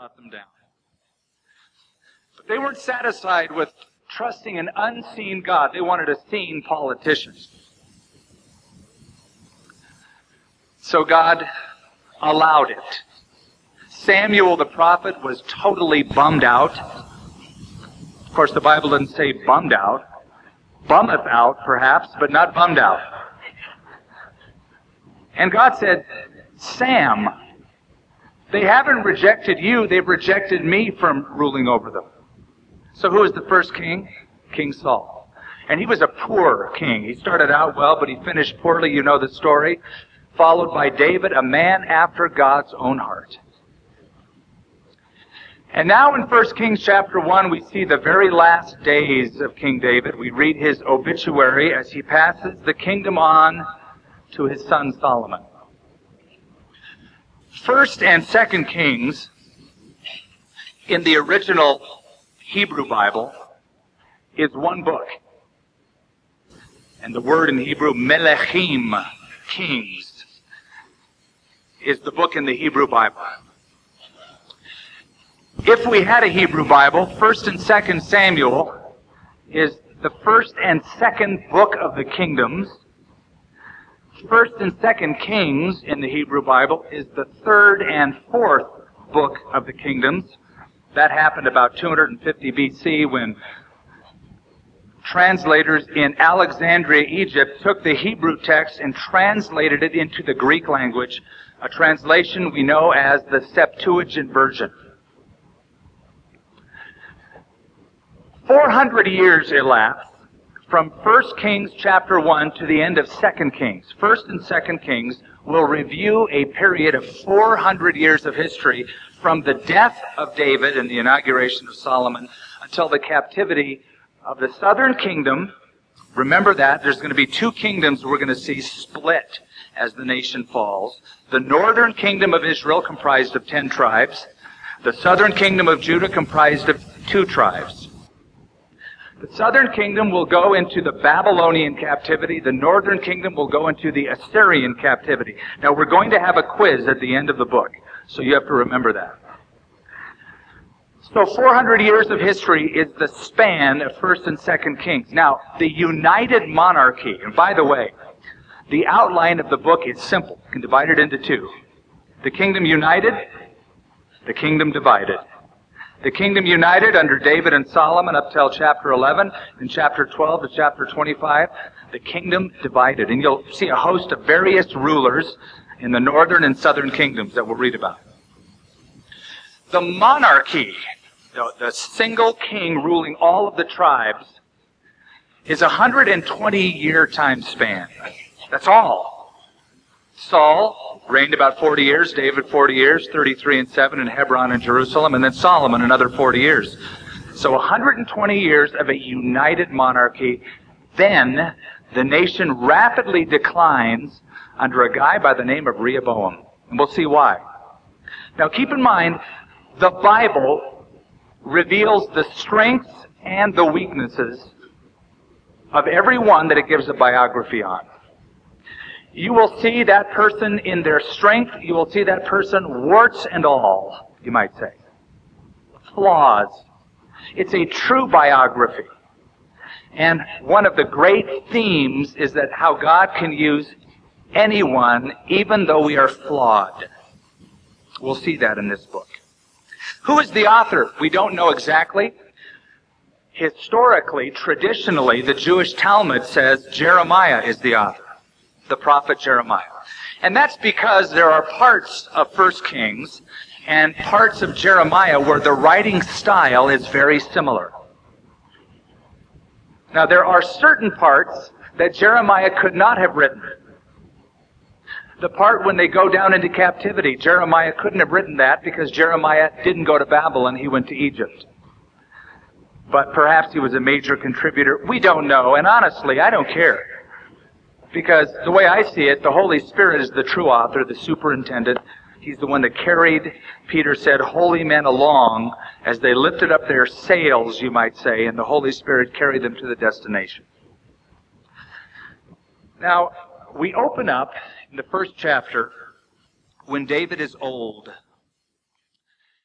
brought them down. But they weren't satisfied with trusting an unseen God. They wanted a seen politician. So God allowed it. Samuel the prophet was totally bummed out. Of course, the Bible doesn't say bummed out. Bummeth out, perhaps, but not bummed out. And God said, Sam, they haven't rejected you, they've rejected me from ruling over them. So who was the first king? King Saul. And he was a poor king. He started out well, but he finished poorly. You know the story. Followed by David, a man after God's own heart. And now in 1 Kings chapter 1, we see the very last days of King David. We read his obituary as he passes the kingdom on to his son Solomon. First and Second Kings in the original Hebrew Bible is one book. And the word in Hebrew, Melechim, kings, is the book in the Hebrew Bible. If we had a Hebrew Bible, 1st and 2nd Samuel is the first and second book of the kingdoms. 1st and 2nd Kings in the Hebrew Bible is the third and fourth book of the kingdoms. That happened about 250 BC when translators in Alexandria, Egypt took the Hebrew text and translated it into the Greek language, a translation we know as the Septuagint version. 400 years elapsed from 1 Kings chapter 1 to the end of 2 Kings. 1st and 2nd Kings will review a period of 400 years of history from the death of David and the inauguration of Solomon until the captivity of the southern kingdom. Remember that there's going to be two kingdoms we're going to see split as the nation falls. The northern kingdom of Israel comprised of 10 tribes. The southern kingdom of Judah comprised of two tribes. The southern kingdom will go into the Babylonian captivity. The northern kingdom will go into the Assyrian captivity. Now we're going to have a quiz at the end of the book, so you have to remember that. So 400 years of history is the span of 1st and 2nd Kings. Now, the united monarchy, and by the way, the outline of the book is simple. You can divide it into two. The kingdom united, the kingdom divided. The kingdom united under David and Solomon up till chapter 11. In chapter 12 to chapter 25, the kingdom divided. And you'll see a host of various rulers in the northern and southern kingdoms that we'll read about. The monarchy, the, the single king ruling all of the tribes, is a 120 year time span. That's all. Saul reigned about 40 years, David 40 years, 33 and 7 in Hebron and Jerusalem, and then Solomon another 40 years. So 120 years of a united monarchy. Then the nation rapidly declines under a guy by the name of Rehoboam. And we'll see why. Now keep in mind, the Bible reveals the strengths and the weaknesses of every one that it gives a biography on. You will see that person in their strength. You will see that person warts and all, you might say. Flaws. It's a true biography. And one of the great themes is that how God can use anyone, even though we are flawed. We'll see that in this book. Who is the author? We don't know exactly. Historically, traditionally, the Jewish Talmud says Jeremiah is the author the prophet Jeremiah. And that's because there are parts of First Kings and parts of Jeremiah where the writing style is very similar. Now there are certain parts that Jeremiah could not have written. The part when they go down into captivity, Jeremiah couldn't have written that because Jeremiah didn't go to Babylon, he went to Egypt. But perhaps he was a major contributor. We don't know, and honestly, I don't care. Because the way I see it, the Holy Spirit is the true author, the superintendent. He's the one that carried, Peter said, holy men along as they lifted up their sails, you might say, and the Holy Spirit carried them to the destination. Now, we open up in the first chapter when David is old.